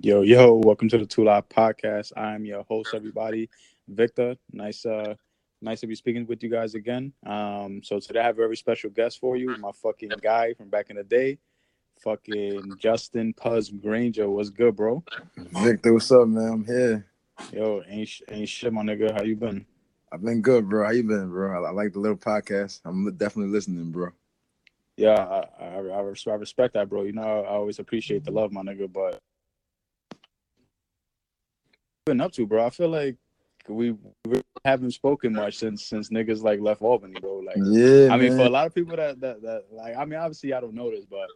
Yo, yo, welcome to the Two Live Podcast. I am your host, everybody, Victor. Nice uh nice to be speaking with you guys again. Um, so today I have a very special guest for you, my fucking guy from back in the day. Fucking Justin Puzz Granger. What's good, bro? Victor, what's up, man? I'm here. Yo, ain't ain't shit, my nigga. How you been? I've been good, bro. How you been, bro? I, I like the little podcast. I'm definitely listening, bro. Yeah, I, I, I, respect that, bro. You know, I always appreciate the love, my nigga. But been up to, bro? I feel like we, we haven't spoken much since since niggas like left Albany, bro. Like, Yeah, I mean, man. for a lot of people that that that like, I mean, obviously I don't know this, but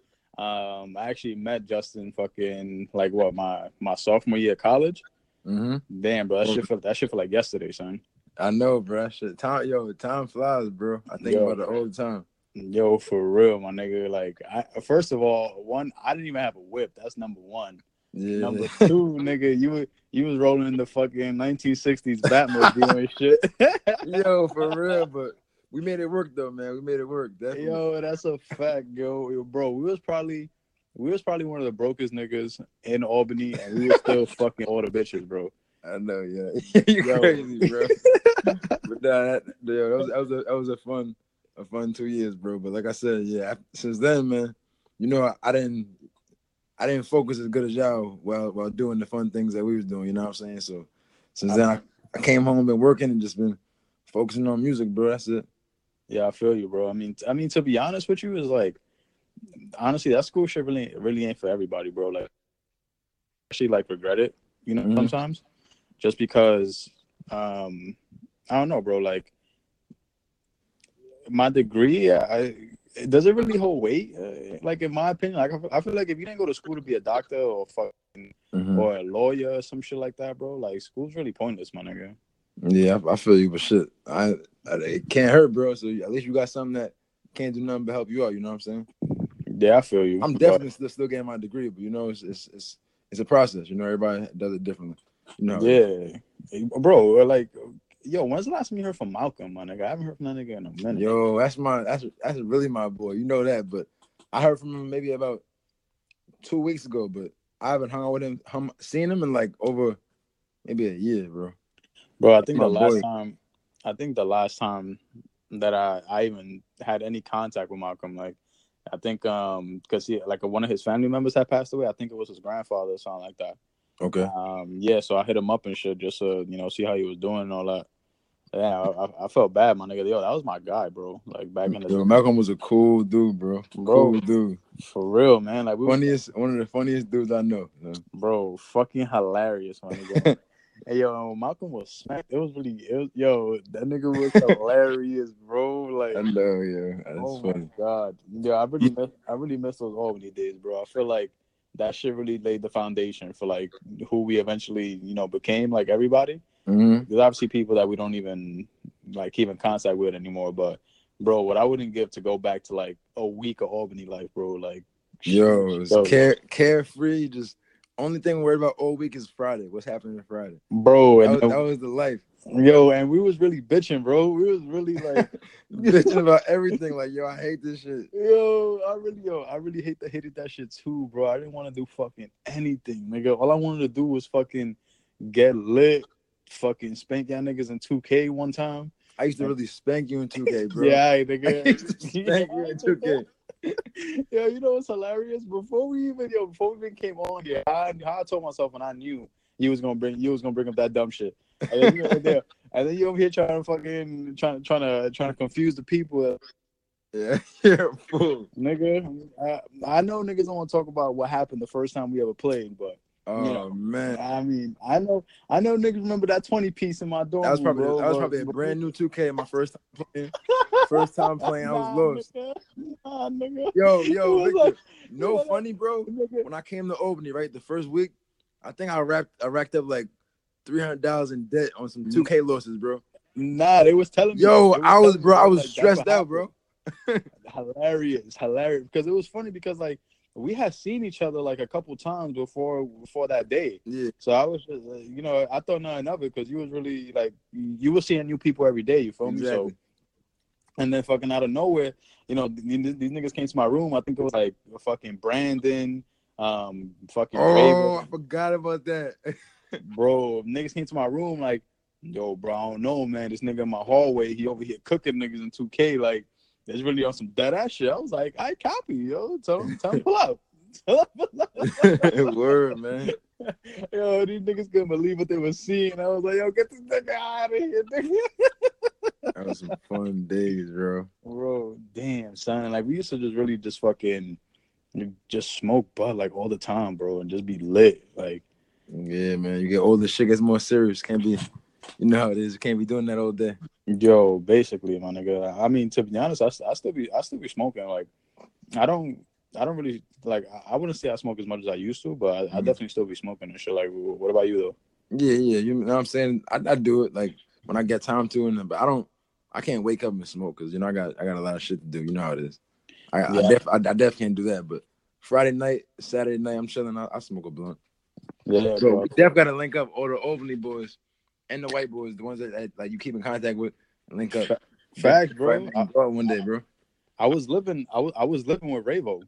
um, I actually met Justin fucking like what my my sophomore year of college. Mm-hmm. Damn, bro, that shit feel that shit for like yesterday, son. I know, bro. Shit, time, yo, time flies, bro. I think Yo. about it all the time. Yo, for real, my nigga. Like, I first of all, one, I didn't even have a whip. That's number one. Yeah, Number two, nigga, you you was rolling in the fucking 1960s Batmobile and shit. yo, for real. But we made it work, though, man. We made it work. Definitely. Yo, that's a fact, yo. Bro, we was probably we was probably one of the brokest niggas in Albany, and we were still fucking all the bitches, bro. I know, yeah. you Yo. crazy, bro. but nah, that, yo, that was that was a that was a fun a fun two years, bro. But like I said, yeah, since then, man, you know, I, I didn't I didn't focus as good as y'all while while doing the fun things that we was doing. You know what I'm saying? So since then, I, I came home, been working, and just been focusing on music, bro. That's it. Yeah, I feel you, bro. I mean, I mean, to be honest with you, is like honestly, that school shit really really ain't for everybody, bro. Like, actually, like regret it, you know, Mhm. sometimes, just because, um, I don't know, bro. Like, my degree, I does it really hold weight? Uh, like in my opinion, like I feel, I feel like if you didn't go to school to be a doctor or fucking or a lawyer or some shit like that, bro, like school's really pointless, my nigga. Yeah, I, I feel you, but shit, I, I it can't hurt, bro. So at least you got something that can't do nothing but help you out. You know what I'm saying? Yeah, I feel you. I'm but- definitely still, still getting my degree, but you know, it's it's it's, it's a process. You know, everybody does it differently. You know, Yeah, bro. Like, yo, when's the last time you heard from Malcolm, my nigga? I haven't heard from that nigga in a minute. Yo, that's my that's that's really my boy. You know that, but I heard from him maybe about two weeks ago, but I haven't hung out with him, hum, seen him in like over maybe a year, bro. bro. I think my the last boy. time, I think the last time that I I even had any contact with Malcolm, like, I think um because he like one of his family members had passed away. I think it was his grandfather or something like that. Okay. Um, yeah, so I hit him up and shit just to you know see how he was doing and all that. Yeah, I, I- felt bad, my nigga. Yo, that was my guy, bro. Like back in the Yo, Malcolm was a cool dude, bro. Bro. Cool dude. for real, man. Like we was Funniest, one of the funniest dudes I know. bro, fucking hilarious, my nigga. hey, yo, Malcolm was smacked. It was really, it was, yo, that nigga was hilarious, bro. Like, I know, yeah. That's oh funny. my god, yeah, I really, miss, I really miss those Albany days, bro. I feel like that shit really laid the foundation for like who we eventually, you know, became, like everybody. Hmm There's obviously people that we don't even like keep in contact with anymore, but. Bro, what I wouldn't give to go back to like a week of Albany life, bro. Like, Yo, care carefree. Just only thing worried about all week is Friday. What's happening Friday? bro, That was, that was the life. Yo, and we was really bitching, bro. We was really like, Bitching about everything. Like, yo, I hate this shit. yo, I really, yo, I really hate the hated that shit too, bro. I didn't want to do fucking anything, nigga. All I wanted to do was fucking get lit, fucking spank y'all niggas in 2K one time. I used to really spank you in 2K, bro. Yeah, I, I nigga. used to spank you in 2K. yo, you know what's hilarious? Before we even, yo, before we even came on here, I, I told myself when I knew you was gonna bring, you was gonna bring up that dumb shit. And then, you over there, and then you over here trying to fucking trying trying to trying to confuse the people. Yeah, you're a fool. nigga. I, I know niggas don't want to talk about what happened the first time we ever played, but Oh You know, man, I mean, I know, I know niggas remember that twenty piece in my dorm. that was probably bro, that was probably a brand new 2K. My first time playing. First time playing, I was Nah, lost. Nah, nigga. Yo, yo, Victor, like- no like- funny, bro. nigga. When I came to Albany, right, the first week, I think I racked I racked up like three hundred dollars in debt on some 2K losses, bro. Nah, they was telling me. Yo, they I was, me, bro, I was like, stressed out, bro. Hilarious, hilarious. Because it was funny because like we had seen each other like a couple times before before that day. Yeah, So I was just, uh, you know, I thought nothing of it because you was really like you were seeing new people every day. You feel me? So exactly. and then fucking out of nowhere, you know, these, these niggas came to my room. I think it was like fucking Brandon, Um, fucking Oh, Raven. I forgot about that. bro. Niggas came to my room like, yo, bro, I don't know, man. This nigga in my hallway, he over here cooking niggas in 2K. Like, there's really on some dead ass shit. I was like, I copy, yo. Tell him, tell him pull up. Tell him pull out. Word, man. Yo, these niggas couldn't believe what they were seeing. I was like, yo, get this nigga out of here, nigga. That was some fun days, bro. Bro, damn, son. Like we used to just really just fucking just smoke bud like all the time, bro, and just be lit. Like, Yeah, man. You get older, shit gets more serious. Can't be, you know how it is. You can't be doing that all day. Yo, basically, my nigga. I mean, to be honest, I, st- I still be I still be smoking. Like, I don't I don't really like. I- I wouldn't say I smoke as much as I used to, but I, I Mhm. definitely still be smoking and shit. Like, what about you though? Yeah, yeah. You know what I'm saying? I, I do it like when I get time to, and but I don't. I can't wake up and smoke because you know I got I got a lot of shit to do. You know how it is. I I, Yeah. def, I, I def can't do that. But Friday night, Saturday night, I'm chilling. I, I smoke a blunt. Yeah, So bro. we def got to link up all the Albany boys and the white boys, the ones that, that like you keep in contact with, link up. Facts, bro. Man. One day, bro. I was living I was I was living with Ravo.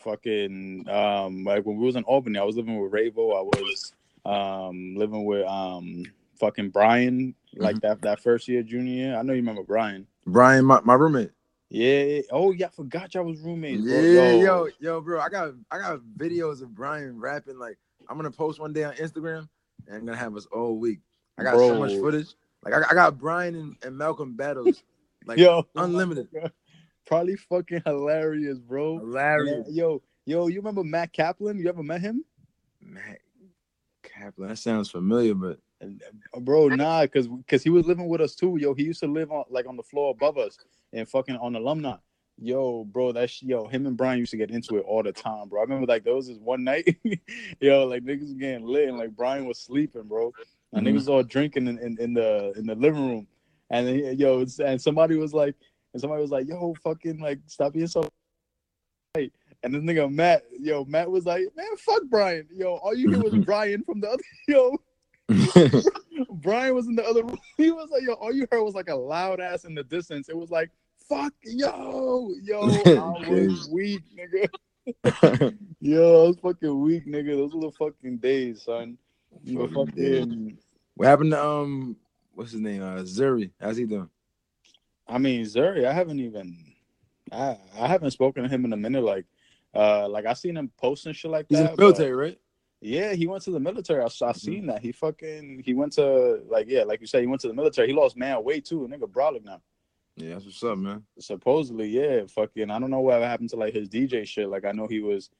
Fucking um like when we was in Albany, I was living with Ravo. I was um living with um fucking Brian, like Mm-hmm. that that first year, junior year. I know you remember Brian. Brian, my, my roommate. Yeah. Oh yeah, I forgot y'all was roommates. Bro. Yeah, yo, yo, bro. I got I got videos of Brian rapping. Like I'm gonna post one day on Instagram, and I'm gonna have us all week. I got so much footage. Like I, I got Brian and, and Malcolm battles. Like yo, unlimited. Probably fucking hilarious, bro. hilarious. Yo, yo, you remember Matt Kaplan? You ever met him? Matt Kaplan. That sounds familiar, but uh, bro, nah, cause cause he was living with us too. Yo, he used to live on like on the floor above us and fucking on alumni. Yo, bro, that's yo. Him and Brian used to get into it all the time, bro. I remember like there was this one night, yo, like niggas getting lit and like Brian was sleeping, bro. And Mhm. niggas all drinking in, in, in the in the living room, and then, yo, and somebody was like, and somebody was like, yo, fucking like stop being so. Right. And this nigga Matt, yo, Matt was like, man, fuck Brian, yo. All you hear was Brian from the other, yo. Brian was in the other room. He was like, yo, all you heard was like a loud ass in the distance. It was like, fuck, yo, yo, I was weak, nigga. Yo, I was fucking weak, nigga. Those were the fucking days, son. You Fucking fucking, what happened to um what's his name? Uh Zuri. How's he doing? I mean, Zuri, I haven't even, I, I haven't spoken to him in a minute. Like, uh, like I seen him posting shit like He's that. in the military, right? yeah, he went to the military. I, Mm-hmm. Seen that. He fucking, he went to like, yeah, like you said, he went to the military. He lost man weight too. Nigga, brolic now. Yeah, that's what's up, man. supposedly, yeah, fucking. I don't know what happened to like his DJ shit. Like I know he was,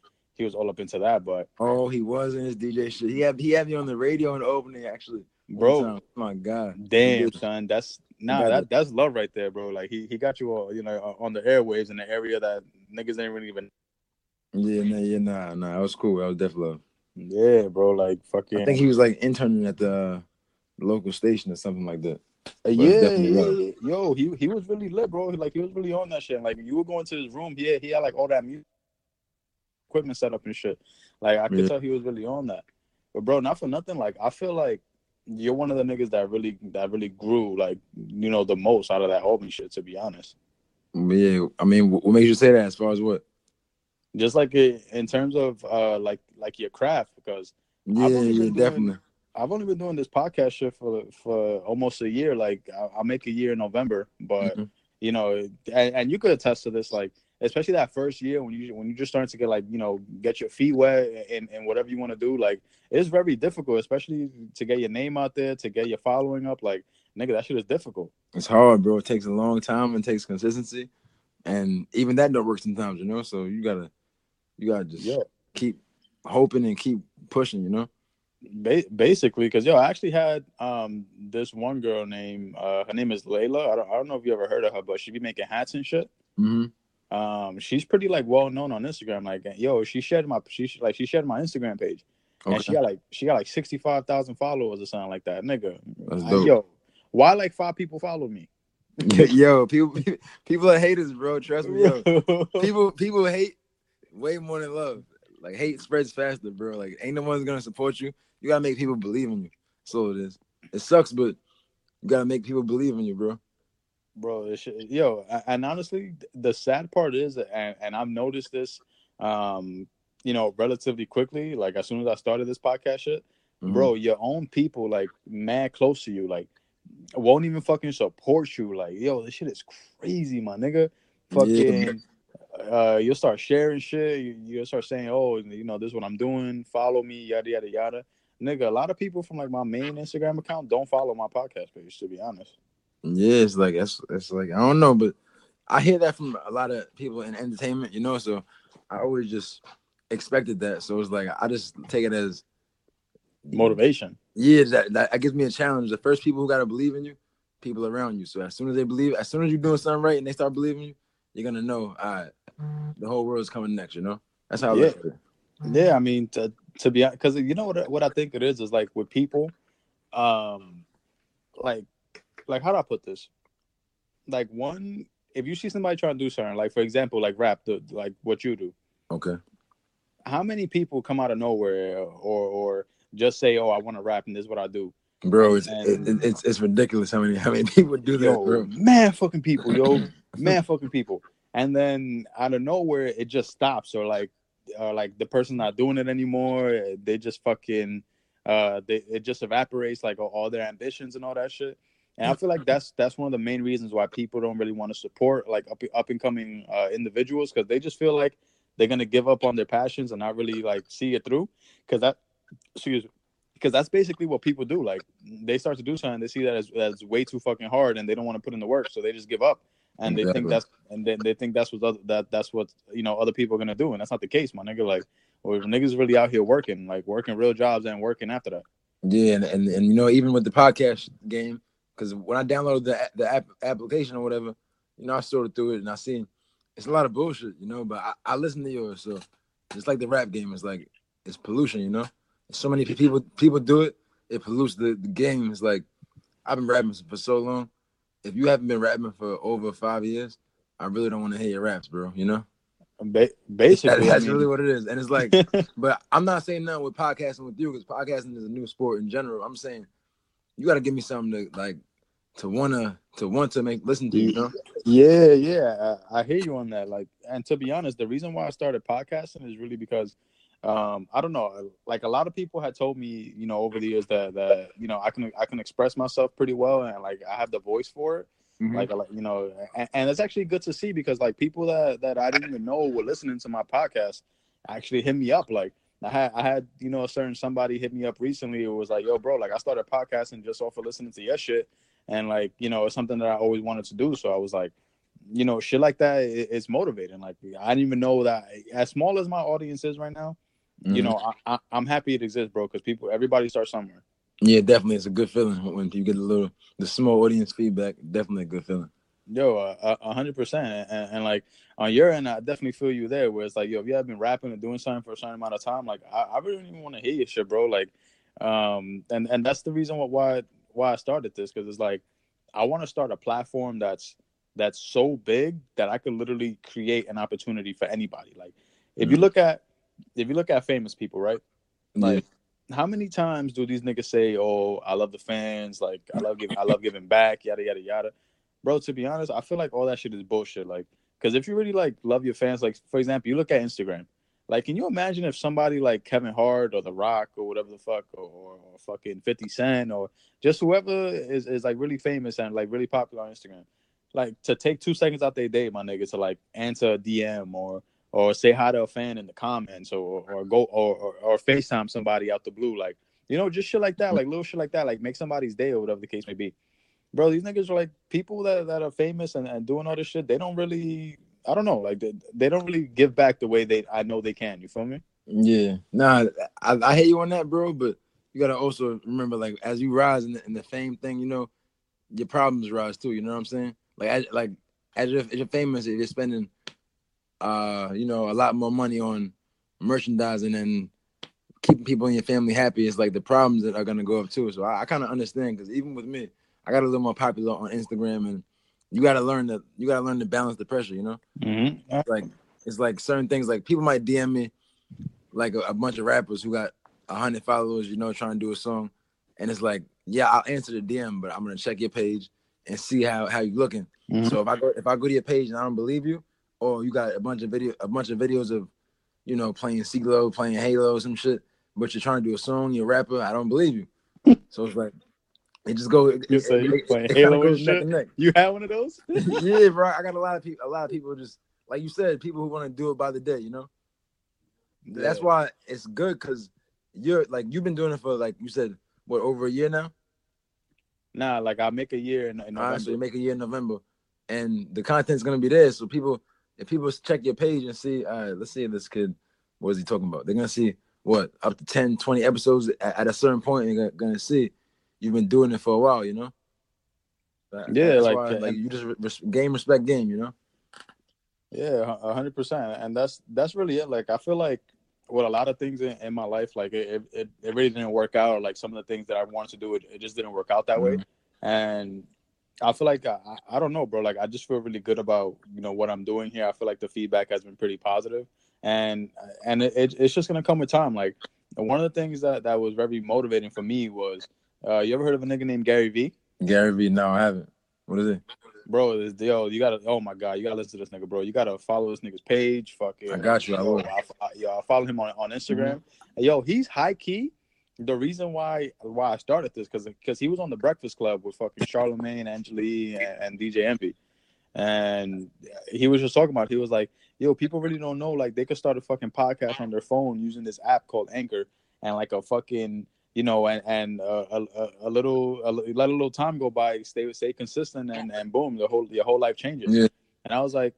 he was all up into that, but Oh, he was in his DJ shit. He had he had me on the radio in the opening actually. bro, time. my God. damn son, that's nah, that that's love right there, bro. Like he he got you all, you know, on the airwaves in the area that niggas ain't really even. Yeah, nah, yeah, nah, nah. That was cool. That was definitely love. Yeah, bro. Like fucking. I think he was like interning at the uh, local station or something like that. Uh, yeah, yeah, yo, he he was really lit, bro. Like he was really on that shit. Like you were going to his room, he had, he had like all that music equipment set up and shit. Like I could Yeah. tell he was really on that. But bro, not for nothing. Like I feel like you're one of the niggas that really that really grew like you know the most out of that Albany shit. To be honest, yeah, I mean, what makes you say that? As far as what? just like it, in terms of uh like like your craft because Yeah, yeah, doing- definitely. I've only been doing this podcast shit for for almost a year. Like I, I'll make a year in November, but. Mhm. you know, and, and you could attest to this, like especially that first year when you when you just starting to get like you know get your feet wet and, and whatever you want to do, like it's very difficult, especially to get your name out there, to get your following up. Like nigga, that shit is difficult. It's hard, bro. It takes a long time and takes consistency, and even that don't work sometimes, you know. So you gotta, you gotta just Yeah, keep hoping and keep pushing, you know. ba- basically, because yo, I actually had um this one girl named uh her name is Layla. I don't I don't know if you ever heard of her, but she be making hats and shit. hmm Um, she's pretty like well known on Instagram. Like yo, she shared my she like she shared my Instagram page. and she got like she got like sixty five thousand followers or something like that, nigga. Yo, why like five people follow me? Yo, people, people are haters, bro. Trust me, yo. People, people hate way more than love. Like hate spreads faster, bro. Like ain't no one's gonna support you. You gotta make people believe in you. So it is. It sucks, but you gotta make people believe in you, bro. Bro. Shit, yo, and honestly, the sad part is, and, and I've noticed this, um, you know, relatively quickly, like as soon as I started this podcast shit, Mhm. bro, your own people like mad close to you, like won't even fucking support you. Like, yo, this shit is crazy, my nigga. Fucking uh you'll start sharing shit, you, you'll start saying, Oh, you know, this is what I'm doing, follow me, yada yada yada. Nigga, a lot of people from like my main Instagram account don't follow my podcast page, to be honest. Yeah, it's like it's it's like I don't know, but I hear that from a lot of people in entertainment, you know. So I always just expected that. So it's like I just take it as Motivation. Yeah, that, that, that gives me a challenge. The first people who gotta believe in you, people around you. So as soon as they believe, as soon as you're doing something right and they start believing you, you're gonna know, all right, the whole world's coming next. You know, that's how I look at it. Yeah, I mean to to be because you know what what I think it is is like with people, um, like like how do I put this? Like one, if you see somebody trying to do something, like for example, like rap, the, like what you do, Okay. how many people come out of nowhere or or just say, "Oh, I want to rap and this is what I do." Bro, it's And- it, it's it's ridiculous how many how many people do that, Yo, bro. man, fucking people, yo, man, fucking people, and then out of nowhere it just stops, or like, or like the person not doing it anymore. They just fucking, uh, they it just evaporates like all, all their ambitions and all that shit. And I feel like that's that's one of the main reasons why people don't really want to support like up up and coming uh, individuals because they just feel like they're gonna give up on their passions and not really like see it through. Because that, excuse because that's basically what people do. Like they start to do something, they see that as, as way too fucking hard, and they don't want to put in the work, so they just give up. And they think that's and then they think that's what other, that that's what you know other people are gonna do, and that's not the case, my nigga. Like, well, niggas really out here working, like working real jobs and working after that. Yeah, and, and and you know, even with the podcast game, because when I downloaded the the app, application or whatever, you know, I sorted through it and I seen it's a lot of bullshit, you know. But I, I listen to yours, so it's like the rap game. It's like it's pollution, you know. So many people people do it, it pollutes the, the game. It's like I've been rapping for so long. If you haven't been rapping for over five years, I really don't want to hear your raps, bro. You know, Ba- basically, That- that's I mean, really what it is. And it's like, but I'm not saying nothing with podcasting with you because podcasting is a new sport in general. I'm saying you got to give me something to like to wanna to want to make listen to. You know? Yeah, yeah, I, I hear you on that. Like, and to be honest, the reason why I started podcasting is really because, um, I don't know, like a lot of people had told me, you know, over the years that that you know I can I can express myself pretty well and like I have the voice for it. Mm-hmm. Like, like you know, and, and it's actually good to see because like people that that I didn't even know were listening to my podcast actually hit me up. Like, I had I had you know a certain somebody hit me up recently. It was like, yo, bro, like I started podcasting just off of listening to your shit and like you know it's something that i always wanted to do so i was like you know shit like that it, it's motivating like i didn't even know that as small as my audience is right now Mm-hmm. you know I, I, i'm happy it exists bro because people everybody starts somewhere yeah, definitely, it's a good feeling when you get a little the small audience feedback. Definitely a good feeling. yo a hundred percent and, and like on your end i definitely feel you there where it's like yo if you have been rapping and doing something for a certain amount of time like i, I really don't even want to hear your shit bro like um and and that's the reason why why, i started this because it's like i want to start a platform that's that's so big that i could literally create an opportunity for anybody. Like if you Mhm. look at if you look at famous people right? Like how many times do these niggas say oh i love the fans like i love giving i love giving back yada yada yada. Bro to be honest i feel like all that shit is bullshit. Like because if you really like love your fans like for example you look at instagram like can you imagine if somebody like kevin hart or the rock or whatever the fuck or, or, or fucking 50 cent or just whoever is, is like really famous and like really popular on instagram like to take two seconds out their day my nigga to like answer a dm or or say hi to a fan in the comments or or go or, or or FaceTime somebody out the blue. Like, you know, just shit like that, like little shit like that, like make somebody's day or whatever the case may be. Bro, these niggas are like people that, that are famous and, and doing all this shit, they don't really I don't know, like they, they don't really give back the way they I know they can. You feel me? Yeah, nah, I, I hate you on that, bro. But you gotta also remember, like, as you rise in the, in the fame thing, you know, your problems rise too. You know what I'm saying? Like, as, like as you're, as you're famous, if you're spending, uh, you know, a lot more money on merchandising and keeping people in your family happy, it's like the problems that are gonna go up too. So I, I kind of understand because even with me, I got a little more popular on Instagram, and you gotta learn that you gotta learn to balance the pressure. You know Mm-hmm. like it's like certain things like people might DM me like a, a bunch of rappers who got a hundred followers, you know, trying to do a song, and it's like, yeah, I'll answer the DM, but I'm gonna check your page and see how how you looking. Mhm. So if I go if I go to your page and I don't believe you, or you got a bunch of video a bunch of videos of you know, playing CeeLo, playing Halo, some shit, but you're trying to do a song, you're a rapper. I don't believe you. so it's like it just go. It, You it, say you playing Halo and shit? and. You had one of those? yeah, bro. I got a lot of people. A lot of people just like you said, people who want to do it by the day. You know, that's why it's good because you're like you've been doing it for like you said what over a year now. Nah, like I make a year in, in All right, so you November. make a year in November, and the content's gonna be there. So people, if people check your page and see, all right, let's see if this kid, what is he talking about? They're gonna see what up to 10, 20 episodes at, at a certain point, and they're gonna see you've been doing it for a while. You know. That- Yeah, like, why, like you just res- game respect game. You know. Yeah, a hundred percent, and that's that's really it. Like I feel like with a lot of things in, in my life, like it, it it really didn't work out. Or like some of the things that I wanted to do, it, it just didn't work out that way. Mm-hmm. And I feel like I, I don't know, bro. Like I just feel really good about you know what I'm doing here. I feel like the feedback has been pretty positive, and and it, it, it's just gonna come with time. Like one of the things that that was very motivating for me was, uh, you ever heard of a nigga named Gary Vee? Gary Vee, no, I haven't. What is it? Bro, this, yo, you gotta. Oh my god, you gotta listen to this nigga, bro. You gotta follow this nigga's page. Fucking, I got you, I will. I, I, yo, I follow him on, on Instagram. And yo, he's high key. The reason why why I started this because because he was on the Breakfast Club with fucking Charlemagne, Angela Yee, and, and DJ Envy, and he was just talking about. He was like, "Yo, people really don't know. Like, they could start a fucking podcast on their phone using this app called Anchor, and like a fucking." You know, and and uh, a, a, little a, let a little time go by, stay stay consistent, and and boom, the whole your whole life changes. Yeah. And I was like,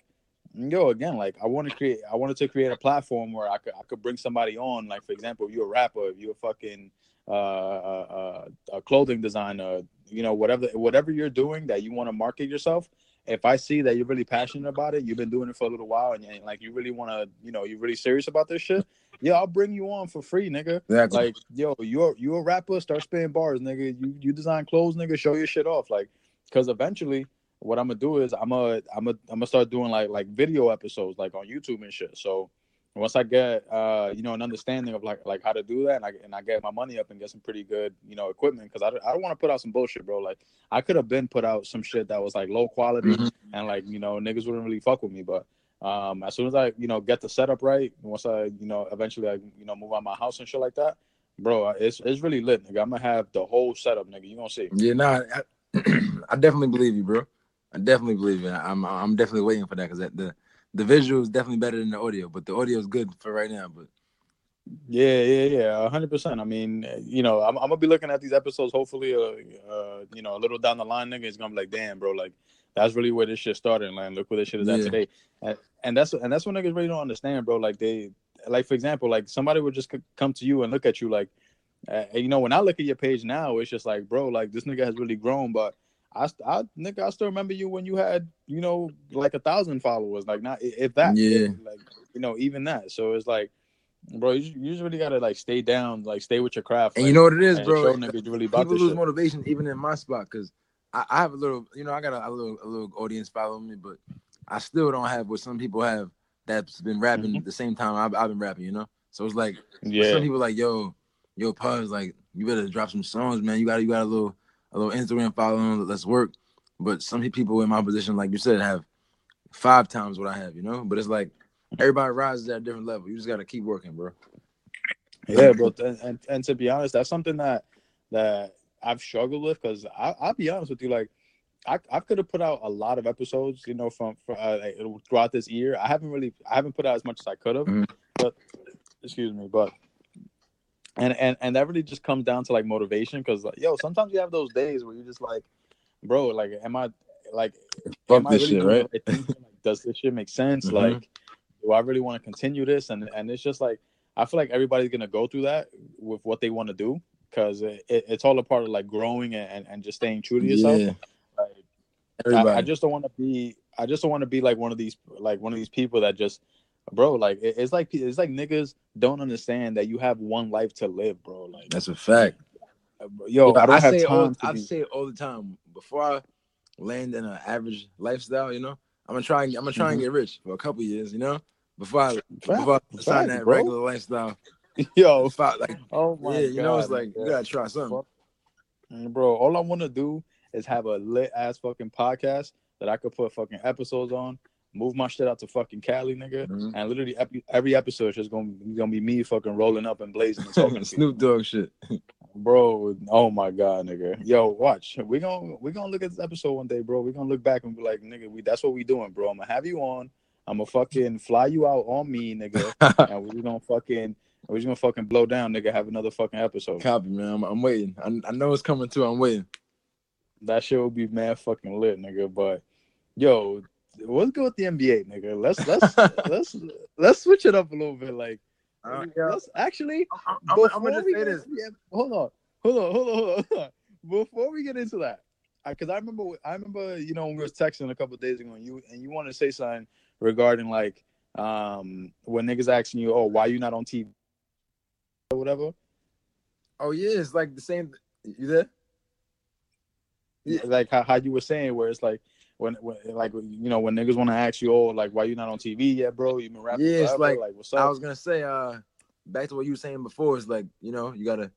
yo, again, like I want to create, I wanted to create a platform where I could, I could bring somebody on. Like for example, if you're a rapper, if you're a fucking uh, uh, uh, a clothing designer, you know, whatever, whatever you're doing that you want to market yourself. If I see that you're really passionate about it, you've been doing it for a little while, and, and like you really want to, you know, you're really serious about this shit. Yeah, I'll bring you on for free, nigga. Exactly. Like, yo, you're you a rapper, start spitting bars, nigga. You you design clothes, nigga. Show your shit off, like, because eventually, what I'm gonna do is I'm gonna I'm gonna I'm gonna start doing like like video episodes, like on YouTube and shit. So once I get uh you know an understanding of like like how to do that, and I and I get my money up and get some pretty good you know equipment, because I don't, I don't want to put out some bullshit, bro. Like I could have been put out some shit that was like low quality Mhm. and like you know niggas wouldn't really fuck with me, but. Um, as soon as I, you know, get the setup right, once I, you know, eventually I, you know, move out my house and shit like that, bro, it's it's really lit, nigga. I'm gonna have the whole setup, nigga. You gonna see? Yeah, nah, I, I definitely believe you, bro. I definitely believe you. I'm I'm definitely waiting for that because the the visual is definitely better than the audio, but the audio is good for right now. But Yeah, yeah, yeah, hundred percent. I mean, you know, I'm, I'm gonna be looking at these episodes. Hopefully, uh, uh, you know, a little down the line, nigga, it's gonna be like, damn, bro, like that's really where this shit started. Like, look where this shit is at today. And, and that's and that's what niggas really don't understand, bro. Like they, like for example, like somebody would just c- come to you and look at you like, uh, you know, when I look at your page now, it's just like, bro, like this nigga has really grown, but. I, I, nigga, I still remember you when you had, you know, like a thousand followers, like not if that, Yeah. like you know, even that. So it's like, bro, you, you just really gotta like stay down, like stay with your craft. and like, you know what it is, bro. show niggas really about People lose shit. motivation even in my spot because I, I have a little, you know, I got a, a little a little audience following me, but I still don't have what some people have that's been rapping Mhm. the same time I've, I've been rapping, you know. So it's like Yeah, some people like, yo, yo, Puz, like you better drop some songs, man. You got you got a little a little Instagram following. Let's work. But some people in my position, like you said, have five times what I have, you know. But it's like everybody rises at a different level. You just got to keep working, bro. yeah, bro. And, and and to be honest, that's something that that I've struggled with because I'll be honest with you, like. I, I could have put out a lot of episodes, you know, from, from uh, like, throughout this year. I haven't really, I haven't put out as much as I could have, Mhm. but excuse me, but and and and that really just comes down to like motivation because like, yo, sometimes you have those days where you're just like, bro, like, am I like, Fuck this really shit, right? the right thing? Like, does this shit make sense? Mhm. Like, do I really want to continue this? And and it's just like I feel like everybody's gonna go through that with what they want to do because it, it, it's all a part of like growing and, and, and just staying true to yourself. Yeah, Like. I, I just don't want to be. I just don't want to be like one of these like one of these people that just, bro. Like it- it's like it's like niggas don't understand that you have one life to live, bro. Like That's a fact. yo, Yeah, I don't have say it all, I be. say it all the time. Before I land in an average lifestyle, you know, I'm gonna try and I'm gonna try and Mhm. get rich for a couple years, you know, before I Fact, before I sign fact, that bro. regular lifestyle. Yo, If I, like, oh my yeah, you know, it's God, like you gotta try something. Bro. All I want to do is have a lit ass fucking podcast that I could put fucking episodes on. Move my shit out to fucking Cali, nigga. Mhm. And literally every, every episode is just gonna gonna be me fucking rolling up and blazing and talking Snoop Dogg shit. bro. Oh my god, nigga. Yo, watch. We gonna we gonna look at this episode one day, bro. We're gonna look back and be like, nigga, we that's what we doing, bro. I'm gonna have you on. I'm gonna fucking fly you out on me, nigga, and we gonna fucking we just gonna fucking blow down, nigga. Have another fucking episode. Copy, man. I'm, I'm waiting. I, I know it's coming too. I'm waiting. That shit will be mad fucking lit, nigga. But yo, what's go with the NBA, nigga? Let's let's let's let's switch it up a little bit. Like, Uh, yeah. let's actually I'm, I'm, before I'm gonna just we say get- this. yeah, hold on, hold on, hold on, hold on. Before we get into that, because I, remember, I remember, you know, when we was texting a couple days ago, and you and you want to say something regarding like, um, when niggas asking you, oh, why you not on TV or whatever. Oh yeah, it's like the same. You there? Yeah. Like how, how you were saying, where it's like. When, when, like you know, when niggas want to ask you, oh, like why you not on TV yet, bro? You been rapping Yeah, it's forever? like- like what's up? I was gonna say, uh, back to what you were saying before. It's like you know, you gotta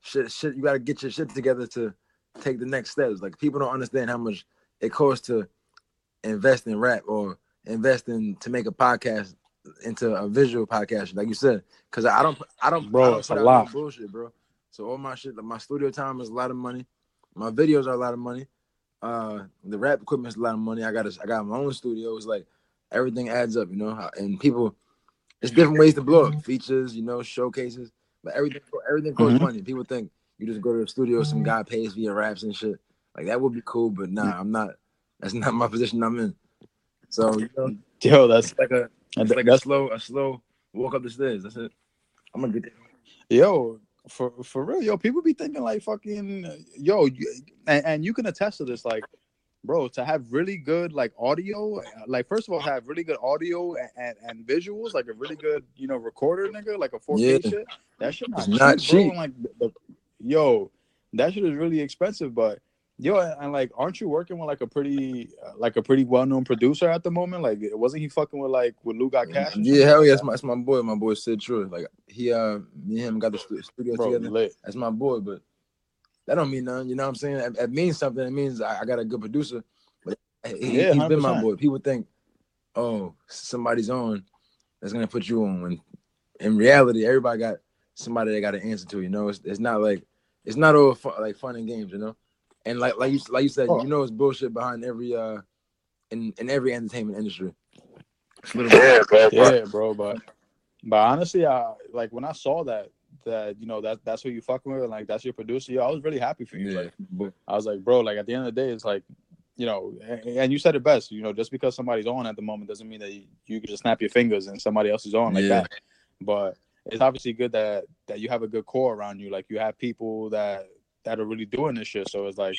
shit, shit. You gotta get your shit together to take the next steps. Like people don't understand how much it costs to invest in rap or invest in to make a podcast into a visual podcast, like you said. Because I don't, I don't, Bro, I don't it's a lot. bullshit, bro. So all my shit, like my studio time is a lot of money. My videos are a lot of money. Uh, the rap equipment's a lot of money. I got, a, I got my own studio. It's like everything adds up, you know. And people, it's different ways to blow up. Features, you know, showcases, but everything, everything costs Mhm. money. People think you just go to the studio, some guy pays for your raps and shit. Like that would be cool, but nah, I'm not. That's not my position I'm in. So you know, Yo, that's like a, it's like a slow, a slow walk up the stairs. That's it. I'm gonna get there. Yo, for for real, yo, people be thinking like fucking, yo, you, and, and you can attest to this, like, bro, to have really good like audio, like first of all, have really good audio and, and, and visuals, like a really good, you know, recorder, nigga, like a 4K Yeah. shit. That shit not It's cheap, not bro. cheap. And, like, the, the- yo, that shit is really expensive, but. Yo, and, like, aren't you working with like a pretty, uh, like a pretty well-known producer at the moment? Like, wasn't he fucking with like with Lou Got Cash? Yeah, hell yeah, that? that's my, that's my boy. My boy Sid True. Like he, uh, me and him got the studio bro, together. lit. That's my boy, but that don't mean nothing. You know what I'm saying? It, it means something. It means I, I got a good producer. But he, Yeah, has been my boy. People think, oh, somebody's on, that's gonna put you on. When in reality, everybody got somebody they got to answer to. You know, it's, it's not like it's not all fun, like fun and games. You know, and like like you like you said, Oh. you know, it's bullshit behind every uh in in every entertainment industry. It's little- yeah, bro. But but honestly, I like when I saw that that you know that that's who you fucking with, and, like that's your producer. Yo, I was really happy for you. Yeah, Like I was like, bro, like at the end of the day, it's like you know, and, and you said it best. You know, just because somebody's on at the moment doesn't mean that you, you can just snap your fingers and somebody else is on like Yeah. that. But it's obviously good that that you have a good core around you. Like you have people that that are really doing this shit. So it's like.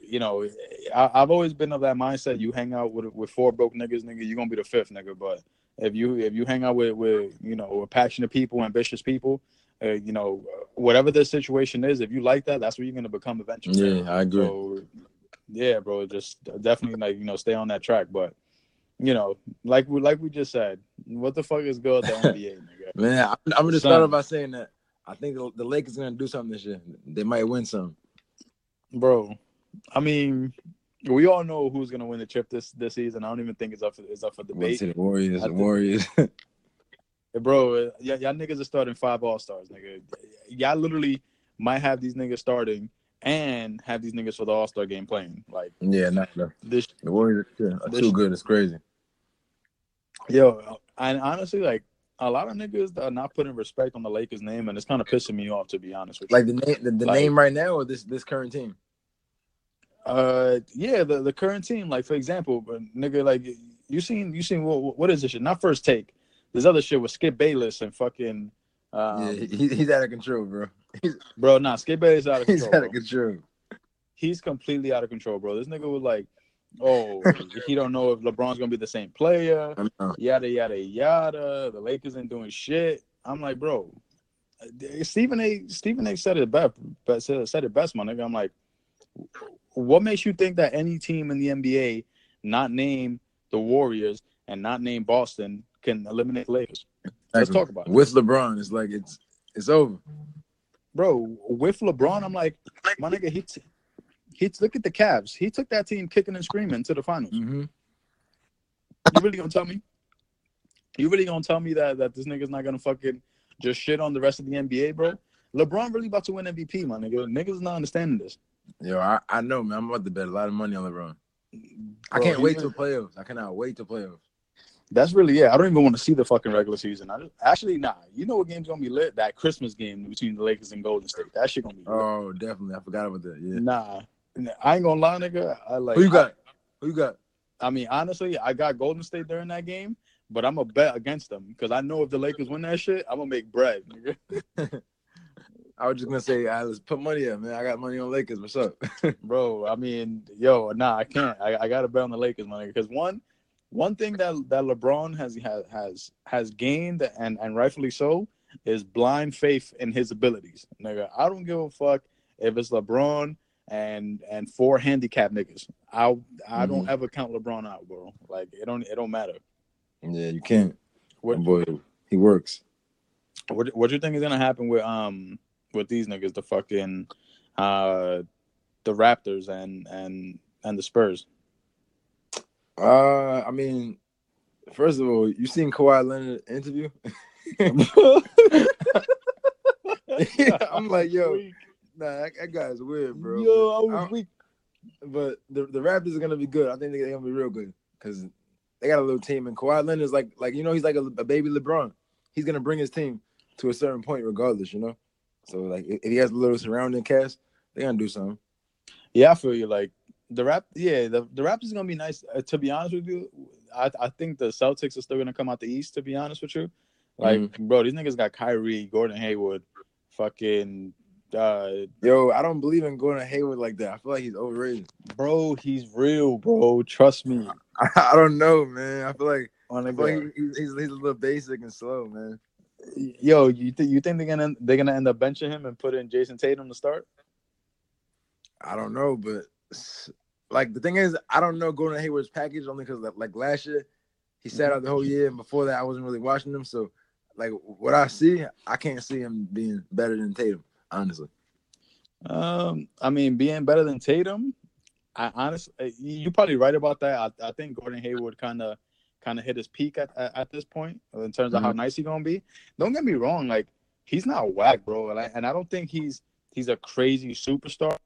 You know, I, I've always been of that mindset. You hang out with with four broke niggas, nigga, you're gonna be the fifth nigga. But if you if you hang out with with you know with passionate people, ambitious people, uh, you know whatever the situation is, if you like that, that's what you're gonna become eventually. yeah, I agree. So yeah, bro, just definitely like you know stay on that track. But you know, like we like we just said, what the fuck is good with the NBA, nigga? Man, I'm, I'm gonna Son. start off by saying that I think the, the Lakers gonna do something this year. They might win some. Bro, I mean, we all know who's gonna win the chip this this season. I don't even think it's up for it's up for debate. the Warriors. The Warriors. Bro, y- y'all niggas are starting five all stars, nigga. Y'all literally might have these niggas starting and have these niggas for the all star game playing. Like yeah, not the, this, the Warriors are too good. It's crazy. yo. And honestly, like a lot of niggas are not putting respect on the Lakers name, and it's kind of pissing me off to be honest with you. Like the name, the, the Like- name right now, or this this current team. Uh, yeah, the, the current team, like for example, but nigga, like you seen you seen what what is this shit? Not first take. This other shit with Skip Bayless and fucking um, yeah, he, he's out of control, bro. He's, bro. Nah, Skip Bayless out of control. he's out of bro. control. He's completely out of control, bro. This nigga was like, oh, he don't know if LeBron's gonna be the same player. Yada yada yada. The Lakers ain't doing shit. I'm like, bro. Eh, Stephen A. Stephen A. said it best. But said, said it best, my nigga. I'm like, what makes you think that any team in the NBA, not name the Warriors and not name Boston, can eliminate the Lakers? Let's talk about it. With LeBron, it's like it's it's over. Bro, with LeBron, I'm like, my nigga, he t- he look at the Cavs. He took that team kicking and screaming to the finals. hmm You really gonna tell me? You really gonna tell me that that this nigga's not gonna fucking just shit on the rest of the NBA, bro? LeBron really about to win MVP, my nigga. Niggas not understanding this. Yo, I, I know, man. I'm about to bet a lot of money on LeBron. I can't wait till gonna- playoffs. I cannot wait till playoffs. That's really yeah. I don't even want to see the fucking regular season. I just, actually nah. You know what game's gonna be lit? That Christmas game between the Lakers and Golden State. That shit gonna be lit. Oh, definitely. I forgot about that. Yeah. Nah, I ain't gonna lie, nigga. I like. Who you got? Who you got? I, I mean, honestly, I got Golden State during that game, but I'm a bet against them because I know if the Lakers win that shit, I'm gonna make bread, nigga. I was just gonna say, uh, let's put money up, man. I got money on Lakers. What's up? Bro, I mean, yo, nah, I can't. I, I gotta bet on the Lakers, my nigga. Because one, one thing that that LeBron has has has has gained and and rightfully so is blind faith in his abilities, nigga. I don't give a fuck if it's LeBron and and four handicap niggas. I I don't ever count LeBron out, bro. Like it don't it don't matter. yeah, you can't. What Boy, he works. what what you think is gonna happen with um with these niggas, the fucking uh the Raptors and and and the Spurs? Uh, I mean, first of all, you seen Kawhi Leonard interview? yeah, I'm like, yo, nah, that, guy's weird, bro. Yo, I I was don't- weak. But the, the Raptors are gonna be good. I think they're gonna be real good because they got a little team, and Kawhi Leonard is like, like you know, he's like a, a baby LeBron. He's gonna bring his team to a certain point, regardless, you know. So like, if, if he has a little surrounding cast, they're gonna do something. Yeah, I feel you. Like the rap, yeah, the the Raptors is gonna be nice. Uh, to be honest with you, I I think the Celtics are still gonna come out the East. To be honest with you, like bro, these niggas got Kyrie, Gordon Hayward, fucking, uh, Yo, I don't believe in Gordon Hayward like that. I feel like he's overrated. bro, he's real, bro. Trust me. I, I don't know, man. I feel like, On I feel like he- he's, he's, he's a little basic and slow, man. Yo, you think you think they're gonna they're gonna end up benching him and put in Jason Tatum to start? I don't know, but like the thing is, I don't know Gordon Hayward's package only because like last year he sat out the whole year, and before that I wasn't really watching him. So like what I see, I can't see him being better than Tatum, honestly. Um, I mean, being better than Tatum, I honestly, eh, you're probably right about that. I, I think Gordon Hayward kind of kind of hit his peak at, at, at this point in terms of how mm-hmm. nice he's gonna be. Don't get me wrong, like he's not whack, bro, and I, and I don't think he's he's a crazy superstar.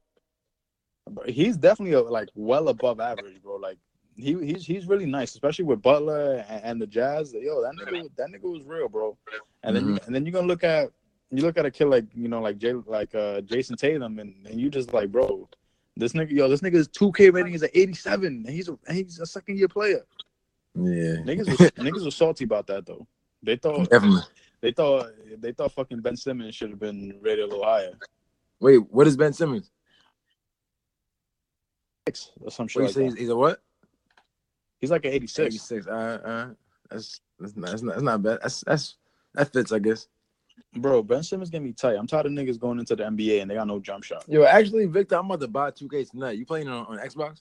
But he's definitely a, like well above average, bro. Like he he's he's really nice, especially with Butler and, and the Jazz. Yo, that nigga that nigga was real, bro. And then you, and then you're gonna look at you look at a kid like you know like Jay like uh Jayson Tatum and, and you just like bro this nigga yo this nigga's 2K rating is at 87 and he's a and he's a second year player Yeah, niggas was, niggas was salty about that though they thought definitely. they thought they thought fucking Ben Simmons should have been rated a little higher Wait, what is Ben Simmons? Six or some shit like. He's, he's a what? he's like an 86 Eighty-six. Uh, uh, that's that's not, that's not that's not bad. That's that's that fits, I guess. Bro Ben Simmons get me tight I'm tired of niggas going into the NBA and they got no jump shot Yo, actually, Victor, I'm about to buy 2K tonight. You playing on, on Xbox?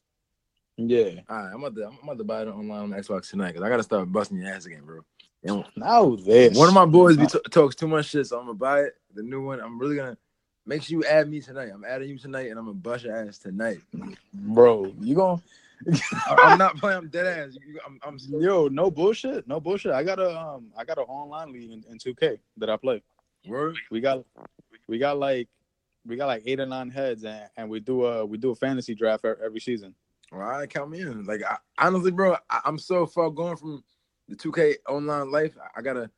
yeah All right, I'm about to I'm about to buy it online on Xbox tonight because I gotta start busting your ass again, bro. And now this one of my boys be t- talks too much shit, so I'm gonna buy it. The new one, I'm really gonna make sure you add me tonight. I'm adding you tonight, and I'm gonna bust your ass tonight. bro you gonna I'm not playing. I'm dead ass. I'm, I'm Yo, no bullshit, no bullshit. I got a um, I got an online league in, in 2K that I play. word. We got, we got like, we got like eight or nine heads, and, and we do a we do a fantasy draft every season. All right, count me in. Like I, honestly, bro, I, I'm so far gone from the 2K online life. I, I gotta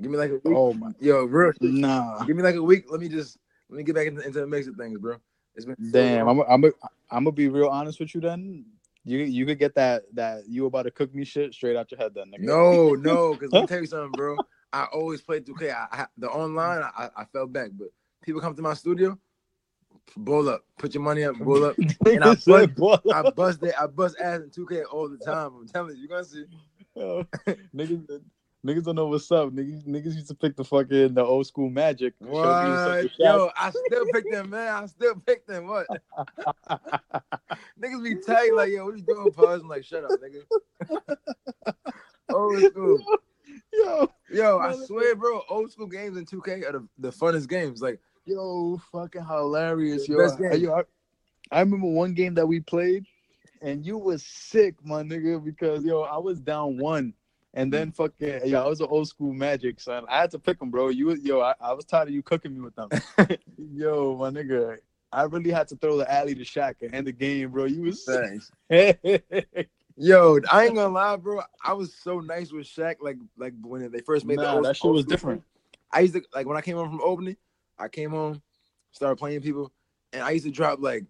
give me like a week. Oh my, Yo, real. nah, Give me like a week. Let me just let me get back into, into the mix of things, bro. It's been so damn. I'm I'm I'm gonna be real honest with you. Then you you could get that that you about to cook me shit straight out your head. Then nigga. No, no, because let me tell you something, bro. I always play 2K. I, I the online, I, I fell back, but people come to my studio, bowl up, put your money up, bowl up. And I said, I bust that, I bust ass in 2K all the time. I'm telling you, you're gonna see. yo, niggas. Niggas don't know what's up. Niggas, niggas used to pick the fucking the old school magic. What? Yo, I still pick them, man. I still pick them. What? Niggas be tight like, yo, what you doing, pause? I'm like, shut up, nigga. old school. Yo, Yo, I swear, bro, old school games in 2K are the, the funnest games. Like, Yo, fucking hilarious, yo. best I, game. yo, I, I remember one game that we played. and you was sick, my nigga, because yo, I was down one. And then mm-hmm. fucking yo, I was an old school magic, son. I had to pick them, bro. You yo, I, I was tired of you cooking me with them. yo, my nigga, I really had to throw the alley to Shaq and end the game, bro. You was Thanks. Yo, I ain't gonna lie, bro. I was so nice with Shaq, like like when they first made the Nah, old, that shit was different. I used to like when I came home from opening, I came home, started playing people, and I used to drop like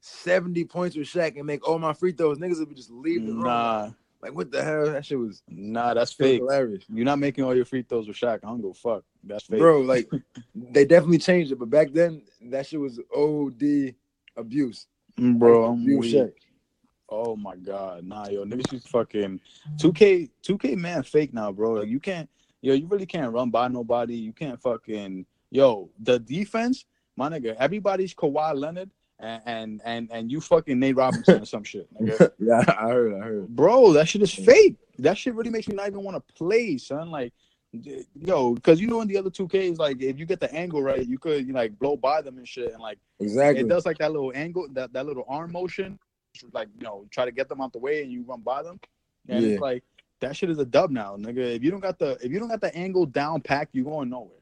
70 points with Shaq and make all my free throws. Niggas would just leave the room. Nah, Like what the hell? That shit was, nah, that's fake. hilarious. You're not making all your free throws with Shaq. I don't go fuck. That's fake. Bro, like they definitely changed it, but back then that shit was OD abuse. Mm, bro, I'm Abuse. Shaq. Oh my god, nah, yo, niggas just fucking 2K, 2K man fake now, bro. Like you can't, yo, you really can't run by nobody. You can't fucking, yo, the defense, my nigga, everybody's Kawhi Leonard and and and, and you fucking Nate Robinson or some shit, nigga. yeah, I heard, I heard. Bro, that shit is fake. That shit really makes me not even want to play, son. Like, yo, because you know in the other 2Ks, like if you get the angle right, you could you like blow by them and shit, and like Exactly. it does like that little angle, that, that little arm motion, like you know, try to get them out the way and you run by them. And Yeah. it's like that shit is a dub now, nigga. If you don't got the if you don't got the angle down packed, you going nowhere.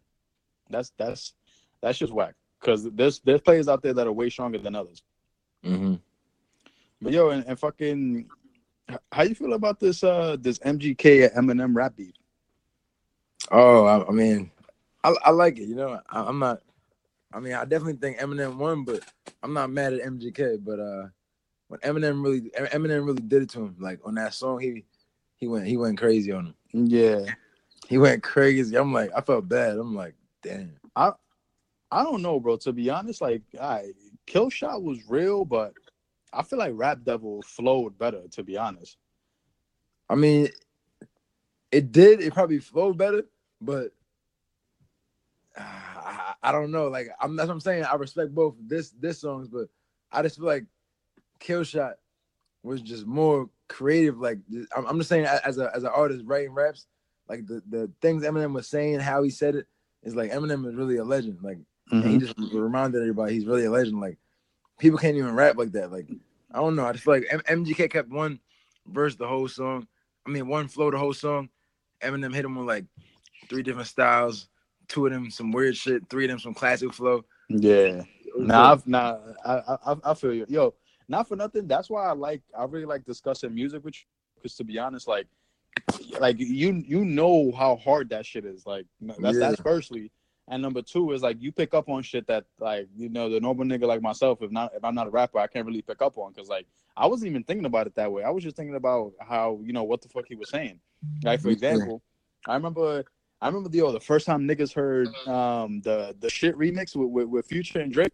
That's that's that's just whack. Cause there's there's players out there that are way stronger than others. hmm But yo, and, and fucking how you feel about this uh this MGK Eminem rap beef? Oh, I, I mean, I, I like it. You know, I, I'm not. I mean, I definitely think Eminem won, but I'm not mad at MGK. But uh, when Eminem really, Eminem really did it to him. Like on that song, he he went he went crazy on him. Yeah. He went crazy. I'm like, I felt bad. I'm like, damn. I don't know, bro. To be honest, like I Kill Shot was real, but I feel like Rap Devil flowed better, to be honest. I mean, it did. It probably flowed better, but uh, I, I don't know. Like I'm that's what I'm saying. I respect both this this songs, but I just feel like Kill Shot was just more creative. Like I'm, I'm just saying, as a as an artist writing raps, like the the things Eminem was saying, how he said it, is like Eminem is really a legend. Like and he mm-hmm. just reminded everybody he's really a legend. Like people can't even rap like that. Like I don't know. I just feel like M- MGK kept one verse the whole song. I mean, one flow the whole song. Eminem hit him with like three different styles. Two of them some weird shit. Three of them some classic flow. Yeah. Nah. I've, nah, I, I, I feel you. Yo, not for nothing. That's why I like, I really like discussing music with you. Because to be honest, like, like you, you know how hard that shit is. Like, that's Yeah. that's firstly, and number two is like you pick up on shit that like you know the normal nigga like myself. If not, if I'm not a rapper, I can't really pick up on because like I wasn't even thinking about it that way. I was just thinking about how you know what the fuck he was saying. Like for example, I remember. I remember the yo, the first time niggas heard um the the shit remix with, with, with Future and Drake.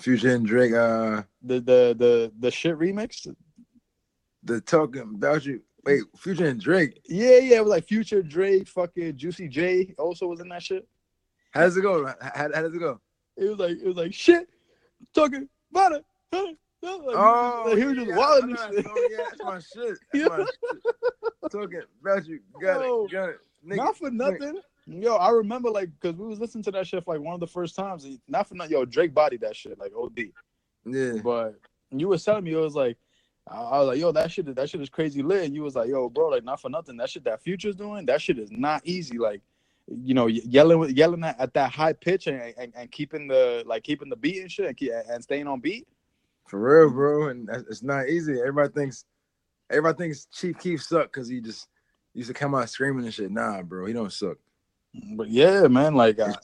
Future and Drake. Uh, the the the the shit remix. the talking about you. Wait, Future and Drake. Yeah, yeah, it was like Future, Drake, fucking Juicy J also was in that shit. How does it go? How, how does it go? It was like it was like shit talking about it. Like, Oh, like, he was just oh, yeah, wilding and shit. that yeah, that's my shit. That's my shit. Talking about you. Got Yo, it. Got it. Nigga, Not for nothing. Yo, I remember like because we was listening to that shit for like one of the first times. Not for nothing. Yo, Drake bodied that shit like OD. Yeah. But you was telling me it was like I I was like, yo, that shit, that shit is crazy lit. And you was like, yo, bro, like not for nothing. That shit that Future's doing, that shit is not easy. Like, you know, yelling, with- yelling at, at that high pitch and, and, and keeping the like keeping the beat and shit and, keep, and staying on beat. For real, bro, and it's not easy. Everybody thinks, everybody thinks Chief Keef suck because he just used to come out screaming and shit. Nah, bro, he don't suck. But yeah, man, like I,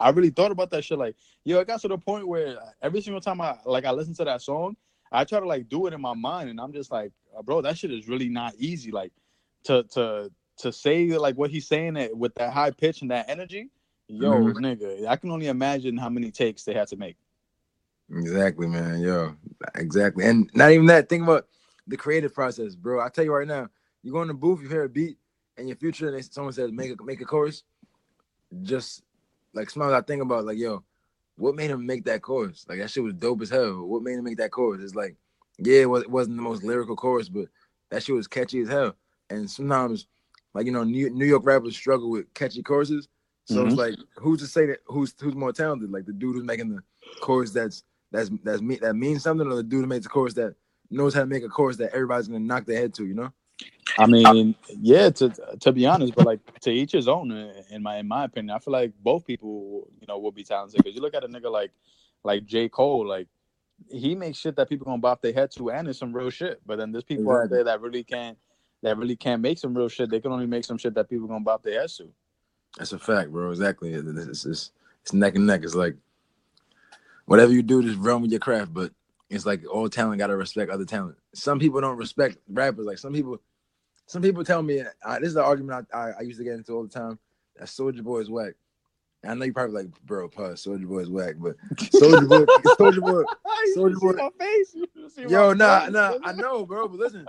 I really thought about that shit. Like, yo, it got to the point where every single time I like I listen to that song, I try to like do it in my mind, and I'm just like, uh, bro, that shit is really not easy. Like to to to say like what he's saying it with that high pitch and that energy. Yo, Mhm. nigga, I can only imagine how many takes they had to make. Exactly, man. Yo, exactly. And not even that. Think about the creative process, bro. I tell you right now, you go in the booth, you hear a beat, and your future, and someone says make a make a chorus. Just like sometimes I think about like, yo, what made him make that chorus? Like that shit was dope as hell. What made him make that chorus? It's like, yeah, it, was, it wasn't the most lyrical chorus, but that shit was catchy as hell. And sometimes, like you know, New, New York rappers struggle with catchy choruses. So it's Mhm. like, who's to say that who's who's more talented? Like the dude who's making the chorus that's that's that's me that means something, or the dude who makes the chorus that knows how to make a chorus that everybody's gonna knock their head to. You know. I mean, yeah. To to be honest, but like to each his own. Uh, in my in my opinion, I feel like both people, you know, will be talented. Because you look at a nigga like like J Cole, like he makes shit that people gonna bop their head to, and it's some real shit. But then there's people exactly. out there that really can't that really can't make some real shit. They can only make some shit that people gonna bop their heads to. That's a fact, bro. Exactly. It's, it's, it's neck and neck. It's like whatever you do, just run with your craft. But it's like all talent gotta respect other talent. Some people don't respect rappers. Like some people, some people tell me uh, this is the argument I, I, I, used to get into all the time. That Soulja Boy is whack. I know you probably like, bro, pause. Soulja Boy is whack, but Soldier Boy, Soldier Boy, Soulja Boy. My face. Yo, nah, face. nah. I know, bro, but listen,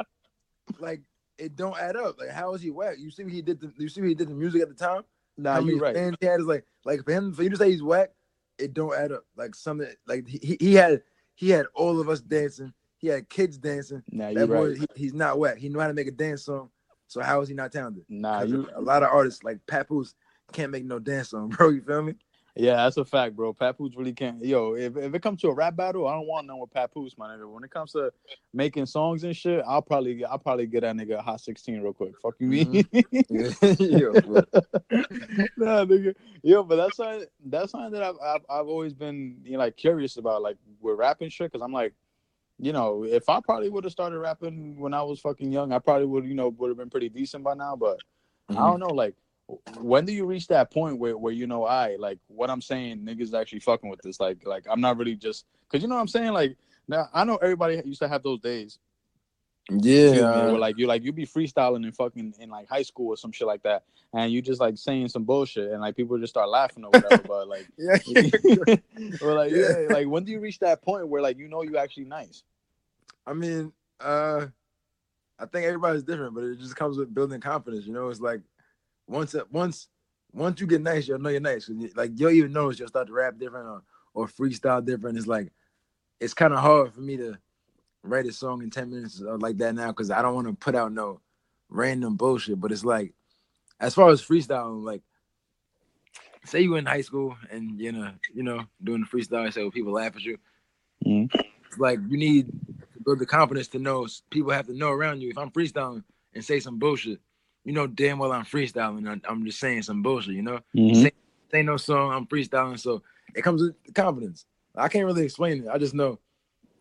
like it don't add up. Like, how is he whack? You see what he did? The, you see what he did the music at the time? Nah, you right. And he had is like, like for him, for you to say he's whack, it don't add up. Like something, like he, he had he had all of us dancing. He had kids dancing. Nah, you right. he, he's not whack. He know how to make a dance song. So how is he not talented? Nah, you a lot of artists like Papoose can't make no dance song, bro. You feel me? Yeah, that's a fact, bro. Papoose really can't. Yo, if, if it comes to a rap battle, I don't want no with Papoose, my nigga. When it comes to making songs and shit, I'll probably I'll probably get that nigga a hot sixteen real quick. Fuck you, me. Mm-hmm. yo, nah, nigga. Yo, but that's something that's something that I've, I've I've always been you know like curious about, like with rapping shit, because I'm like, you know, if I probably would have started rapping when I was fucking young, I probably would you know would have been pretty decent by now. But mm-hmm. I don't know, like when do you reach that point where, where you know I like what I'm saying niggas actually fucking with this like like I'm not really just because you know what I'm saying? Like now I know everybody used to have those days. Yeah. like you like you be freestyling and fucking in like high school or some shit like that and you just like saying some bullshit and like people just start laughing or whatever but like yeah. or like yeah like when do you reach that point where like you know you actually nice I mean uh I think everybody's different but it just comes with building confidence you know it's like once once once you get nice, you'll know you're nice. Like you'll even notice you'll start to rap different or, or freestyle different. It's like it's kind of hard for me to write a song in 10 minutes like that now because I don't want to put out no random bullshit. But it's like as far as freestyling, like say you in high school and you know, you know, doing the freestyle, so people laugh at you. Mm-hmm. It's like you need build the confidence to know people have to know around you. If I'm freestyling and say some bullshit, you know damn well I'm freestyling. I'm just saying some bullshit, you know. Mm-hmm. Say, say no song, I'm freestyling. So it comes with confidence. I can't really explain it. I just know.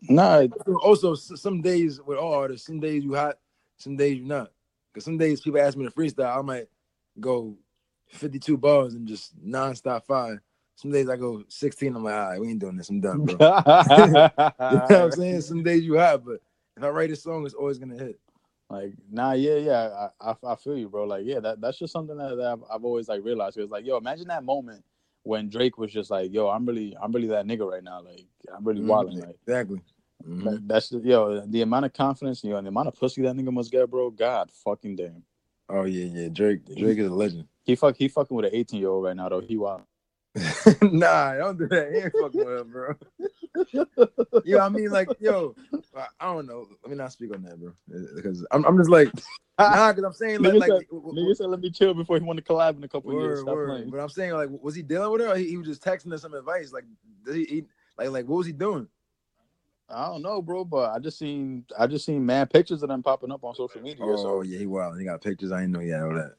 Nah. Also, some days with all artists, some days you hot, some days you not. Because some days people ask me to freestyle, I might go 52 bars and just nonstop fire. Some days I go 16. I'm like, all right, we ain't doing this. I'm done, bro. you know what I'm saying? Some days you hot, but if I write a song, it's always gonna hit. Like, nah, yeah, yeah, I, I, I feel you, bro. Like, yeah, that, that's just something that, that I've, I've always like realized. It's like, yo, imagine that moment when Drake was just like, yo, I'm really, I'm really that nigga right now. Like, I'm really mm-hmm. wilding. Like, exactly. Mm-hmm. that's just, yo, the amount of confidence, you know, and the amount of pussy that nigga must get, bro. God fucking damn. Oh yeah, yeah. Drake, Drake is a legend. He fuck, he fucking with an 18 year old right now though. He wild. nah, I don't do that. He ain't fucking with him, bro. yo, I mean, like, yo, I don't know. Let me not speak on that, bro, because I'm, I'm just like, nah, because I'm saying like, nigga like, said, nigga said, let me chill before he want to collab in a couple word, years. Stop word. playing. But I'm saying, like, was he dealing with her? He, he, was just texting us some advice. Like, he, he, like, like, what was he doing? I don't know, bro, but I just seen, I just seen mad pictures of them popping up on social media. Oh so. yeah, he wild. He got pictures. I didn't know he had all that.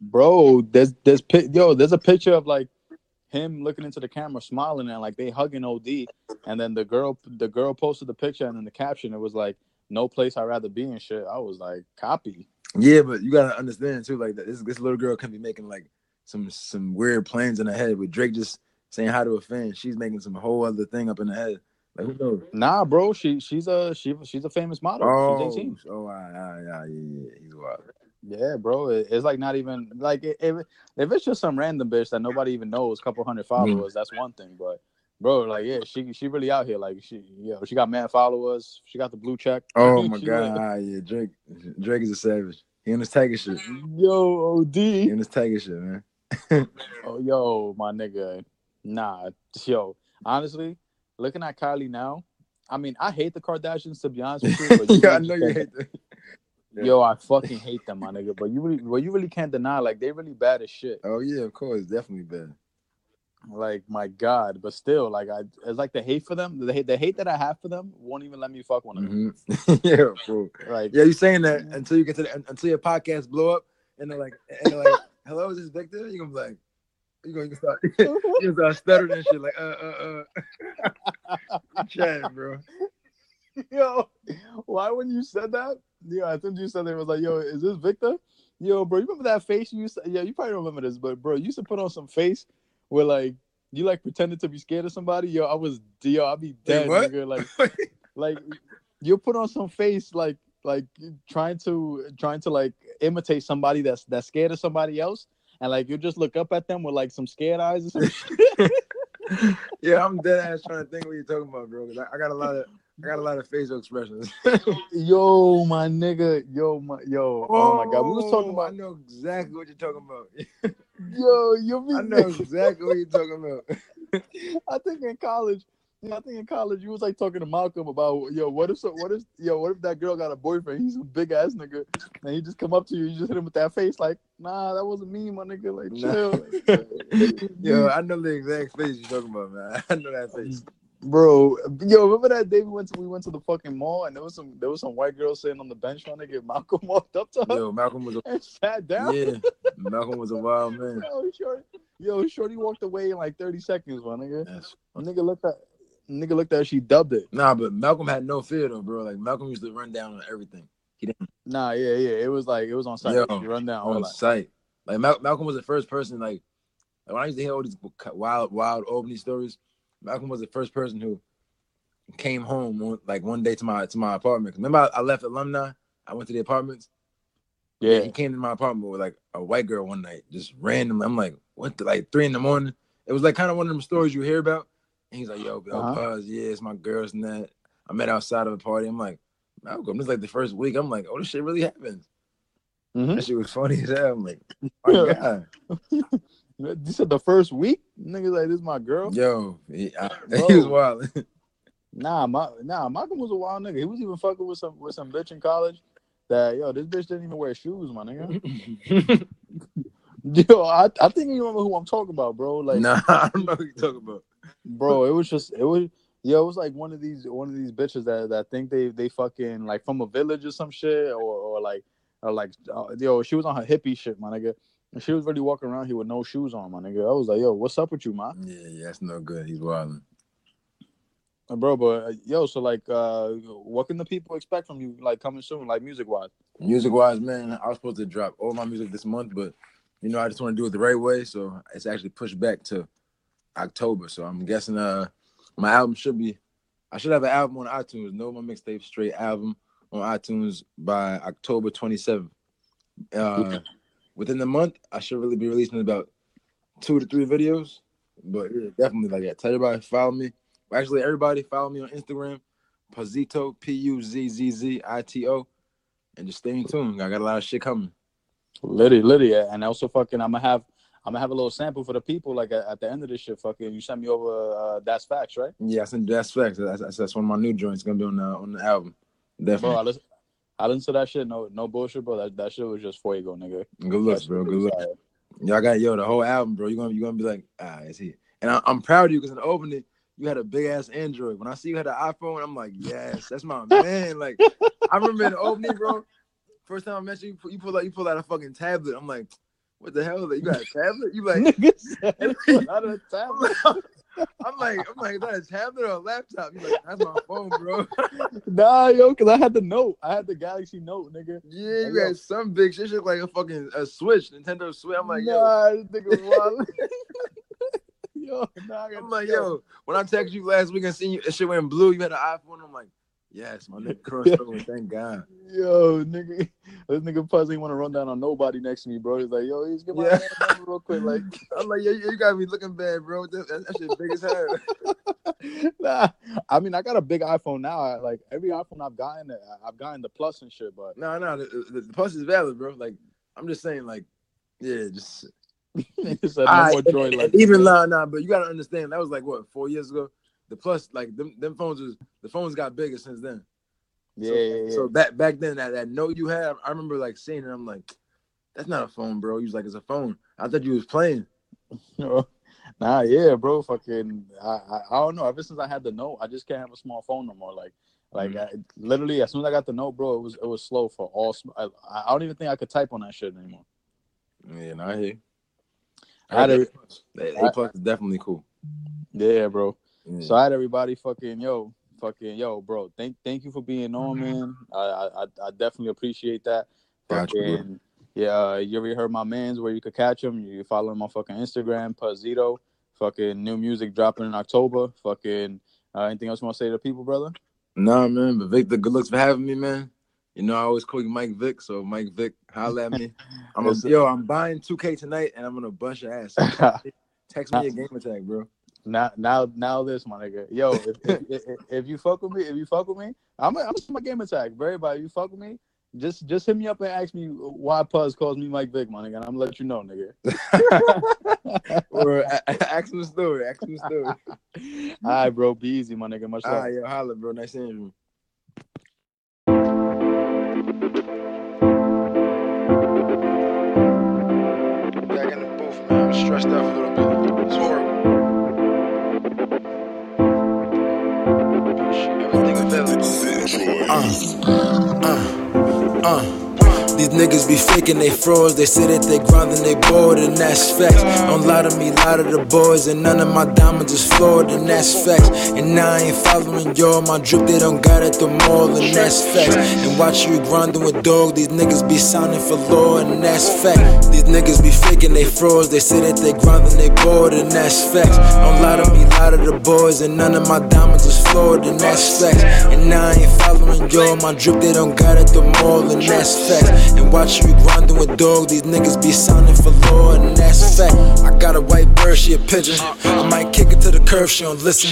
Bro, there's, there's, yo, there's a picture of like him looking into the camera, smiling, and like they hugging OD. And then the girl, the girl posted the picture, and then the caption it was like, "No place I'd rather be and shit." I was like, "Copy." Yeah, but you gotta understand too, like this this little girl can be making like some some weird plans in her head with Drake just saying hi to a fan. She's making some whole other thing up in her head. Like who knows? Nah, bro. She she's a she she's a famous model. Oh, she's 18. oh, oh yeah, yeah, yeah, yeah. He's wild. Yeah, bro. It's like not even like if if it's just some random bitch that nobody even knows, couple hundred mm-hmm. followers, mm. that's one thing. But bro, like yeah, she she really out here. Like she yeah, she got mad followers. She got the blue check. Oh my god, like, yeah, Drake Drake is a savage. He in his tiger shit. Yo, OD. He in his tiger shit, man. oh yo, my nigga. Nah, yo. Honestly, looking at Kylie now, I mean, I hate the Kardashians to be honest with you. But you yeah, I know you hate them. Yeah. Yo, I fucking hate them, my nigga. But you really, well, you really can't deny, like they really bad as shit. Oh yeah, of course, definitely bad. like my god, but still, like I, it's like the hate for them, the hate, the hate that I have for them won't even let me fuck one of them. Mhm. yeah, bro. Like, Yeah, you saying that until you get to the, until your podcast blow up and they're like, and they're like, hello, is this Victor? You gonna be like, you gonna start, you gonna start stuttering and shit like, uh, uh, uh. Chatting, bro. yo, why when you said that? Yo, I think you said it was like, yo, is this Victor? Yo, bro, you remember that face you used to, yeah, you probably don't remember this, but bro, you used to put on some face where like you like pretended to be scared of somebody. Yo, I was yo, I'd be dead, what? nigga. Like like you put on some face like like trying to trying to like imitate somebody that's that's scared of somebody else. And like you just look up at them with like some scared eyes or something. yeah, I'm dead ass trying to think what you're talking about, bro. I, I got a lot of, I got a lot of facial expressions. yo, my nigga, yo, my yo, oh, my god, we was talking about I know exactly what you're talking about. yo, you be I know exactly what you're talking about. I think in college, yeah, I think in college you was like talking to Malcolm about yo, what if so, what if yo, what if that girl got a boyfriend? He's a big ass nigga, and he just come up to you, you just hit him with that face like, nah, that wasn't me, my nigga. Like chill, Yo, I know the exact face you're talking about, man. I know that face. Bro. Yo, remember that day we went to we went to the fucking mall and there was some there was some white girl sitting on the bench trying to get Malcolm walked up to her Yo, Malcolm was a and sat down. yeah. Malcolm was a wild man. Yo, shorty, yo, shorty walked away in like thirty seconds, my nigga. That's- Nigga looked at nigga looked at her, she dubbed it. Nah, but Malcolm had no fear though, bro. Like Malcolm used to run down on everything. He didn't Nah, yeah, yeah. It was like it was on site. Yo, run down on that. sight. Like Mal- Malcolm was the first person. Like, like when I used to hear all these wild, wild Albany stories, Malcolm was the first person who came home one, like one day to my to my apartment. Remember, I, I left alumni. I went to the apartments. Yeah. he came to my apartment with like a white girl one night, just randomly. I'm like, what? The, like three in the morning. It was like kind of one of them stories you hear about. And he's like, yo, yo, Uh-huh. cuz, yeah, it's my girls and that. I met outside of a party. I'm like, Malcolm, this is like the first week. I'm like, oh, this shit really happened. Mhm. That shit was funny as hell. I'm like, my God. You said the first week, nigga, like this is my girl. Yo, he, I, he was wild. Nah, my nah, Malcolm was a wild nigga. He was even fucking with some with some bitch in college. That yo, this bitch didn't even wear shoes, my nigga. Yo, I, I think you remember who I'm talking about, bro. Like, nah, I don't know what you're talking about. bro, it was just it was yo, it was like one of these one of these bitches that that think they they fucking like from a village or some shit or or like or like uh, yo, she was on her hippie shit, my nigga. And she was really walking around here with no shoes on, my nigga. I was like, yo, what's up with you, man? Yeah, yeah, that's no good. He's wild. Uh, Bro, but uh, yo, so like, uh, what can the people expect from you, like coming soon, like music wise? Music wise, man, I was supposed to drop all my music this month, but you know, I just want to do it the right way. So it's actually pushed back to October. So I'm guessing uh my album should be I should have an album on iTunes, no my mixtape straight album on iTunes by October 27th. Uh within the month, I should really be releasing about two to three videos. But yeah, definitely like that. Tell everybody follow me. Actually, everybody follow me on Instagram, Puzito, P U Z Z Z I T O, and just stay in tune. I got a lot of shit coming. Liddy, Liddy, and also fucking, I'm gonna have, I'm gonna have a little sample for the people, like at, the end of this shit. Fucking, you send me over. Uh, that's facts, right? Yeah, I sent that's facts. That's, that's, one of my new joints gonna be on the on the album. Bro, I Definitely. listen, I didn't to that shit. No, no bullshit, bro. That that shit was just fuego, nigga. Good luck, bro. shit Good was looks. fire. Yo, I got yo the whole album, bro. You gonna you gonna be like, ah, it's here. And I, I'm proud of you because in the opening you had a big ass Android. When I see you had an iPhone, I'm like, yes, that's my man. Like I remember in the opening, bro. First time I met you, you pull, you pull out you pull out a fucking tablet. I'm like, what the hell? That you got a tablet? You like? Nigga said, "Not a tablet." I'm like, I'm like, that is that a tablet or a laptop? You like, that's my phone, bro. nah, yo, cause I had the note. I had the Galaxy Note, nigga. yeah, you Yo. got some big shit. Look like a fucking a Switch, Nintendo Switch. I'm like, yo, this nigga wild. yo, nah, I'm like, yo, when I texted you last week and seen you, shit went blue. You had an iPhone. I'm like, yes, my nigga crossed over. Thank God. Yo, nigga, this nigga Puzz ain't want to run down on nobody next to me, bro. He's like, yo, he's get my Yeah. number real quick, like, I'm like, yeah, you gotta be looking bad, bro. That, that, shit big as hell. nah. I mean, I got a big iPhone now. I, like every iPhone I've gotten, I- I've gotten the plus and shit, but No, no, the, the, the plus is valid, bro. Like, I'm just saying, like, yeah, just a no Alright, more and- joy. and Like even nah, nah, but you gotta understand that was like what four years ago. The plus, like them, them phones was the phones got bigger since then. yeah, so, yeah, yeah. So back back then, that, that note you had, I remember like seeing it. I'm like, that's not a phone, bro. He was like, it's a phone. I thought you was playing. Nah, yeah, bro. Fucking, I, I, I don't know. Ever since I had the note, I just can't have a small phone no more. Like, like Mhm. I, literally, as soon as I got the note, bro, it was it was slow for all. sm- I, I don't even think I could type on that shit anymore. Yeah, no, I hear. I had a- A plus is definitely cool. Yeah, bro. Yeah. So I had everybody fucking yo, fucking yo, bro. Thank thank you for being on, man. I I I I definitely appreciate that. Got you. Fucking yeah, uh, you already heard my man's where you could catch him. You follow him on fucking Instagram, Puzito. Fucking new music dropping in October. Fucking uh, anything else you want to say to the people, brother? Nah, man, but Victor, good looks for having me, man. You know, I always call you Mike Vick, so Mike Vick, holla at me. I'm a, Yes, sir. yo, I'm buying 2K tonight, and I'm gonna bust your ass. Text me a game attack, bro. Now now now this my nigga. Yo, if, if, if, if you fuck with me, if you fuck with me, I'm I'm my game attack. For everybody, you fuck with me, just just hit me up and ask me why Puz calls me Mike Vick, my nigga, and I'm gonna let you know, nigga. or a- a- ask him the story. Ask him the story. All right, bro. Be easy, my nigga. Much love. yo, holla, bro. Nice seeing you. Back in the booth, man. I'm stressed out a little bit. It's horrible. Available. Uh, uh. These niggas be faking they frauds. They say that they grinding, they bored, and that's facts. Don't lie to me, lie to the boys, and none of my diamonds is flawed, and that's facts. And now I ain't following y'all. My drip, they don't got at the mall, and that's facts. And watch you grinding with dog. These niggas be sounding for law, and that's fact. These niggas be faking they frauds. They say that they grinding, they bored, and that's facts. Don't lie to me, lie to the boys, and none of my diamonds is flawed, and that's facts. And now I ain't following y'all. My drip, they don't got at the mall, and that's facts. And watch you grinding with dog. These niggas be sounding for law, and that's fact. I got a white bird, she a pigeon. I might kick it to the curb, she don't listen.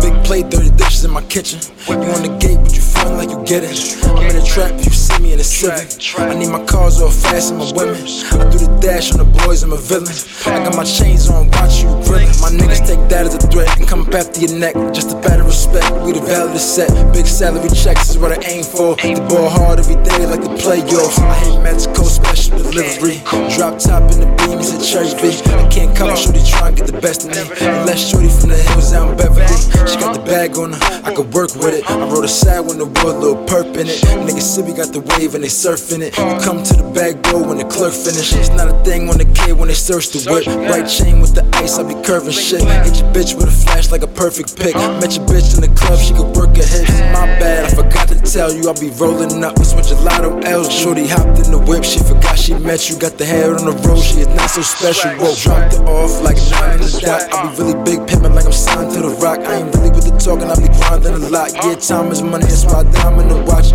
Big plate, dirty dishes in my kitchen. Whip you on the gate, but you like you get it. I'm in a trap, you see me in the civic. I need my cars all fast and my women. I do the dash on the boys, I'm a villain. I got my chains on, watch you grilling. My niggas take that as a threat and come up after your neck. Just a better respect, we the valid set. Big salary checks is what I aim for. The ball hard every day like the playoffs. I hit Mexico special delivery. Drop top in the beams at Church V. I can't cover shorty try and get the best of me. Unless shorty from the hills out in Beverly. She got the bag on her, I could work with it. I wrote a sad when the world, little perp in it. Niggas City got the wave and they surfing it. You come to the back door when the clerk finish. It's not a thing on the kid when they search the whip. Right chain with the ice, I be curving shit. Hit your bitch with a flash like a perfect pick. Met your bitch in the club, she could work her hips. My bad, I forgot to tell you, I be rolling up with a lotto L's. Shorty hopped in the whip, she forgot she met you. Got the hair on the road, she is not so special. Whoa, dropped it off like a nine in the dot. I be really big pimpin' like I'm signed to the rock. I ain't really with the talking, I be grinding a lot. Yeah, time is money, that's why I diamond the watch.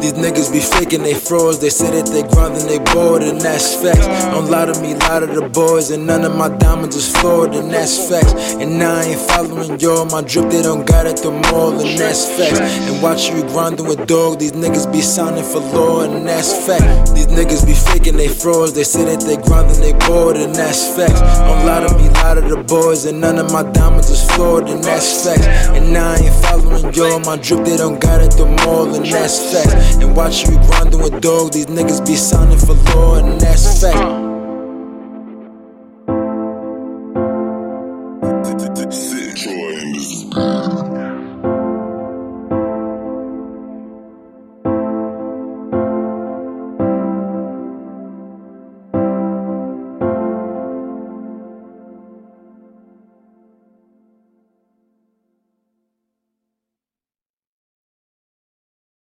These niggas be faking they frauds. They say that they grinding, they bored, and that's facts. Don't lie to me, lie to the boys, and none of my diamonds is flawed, and that's facts. And now I ain't following y'all. My drip, they don't got it, the mall, and that's facts. And watch you grinding with dog. These niggas be sounding for law, and that's fact. These niggas be faking they frauds. They say that they grinding, they bored, and that's facts. Don't lie to me, lie to the boys, and none of my diamonds is flawed, and that's facts. And now I ain't following y'all. My drip, they don't got at the mall, and that's facts. And watch you grinding with dog. These niggas be signing for law, and that's fact.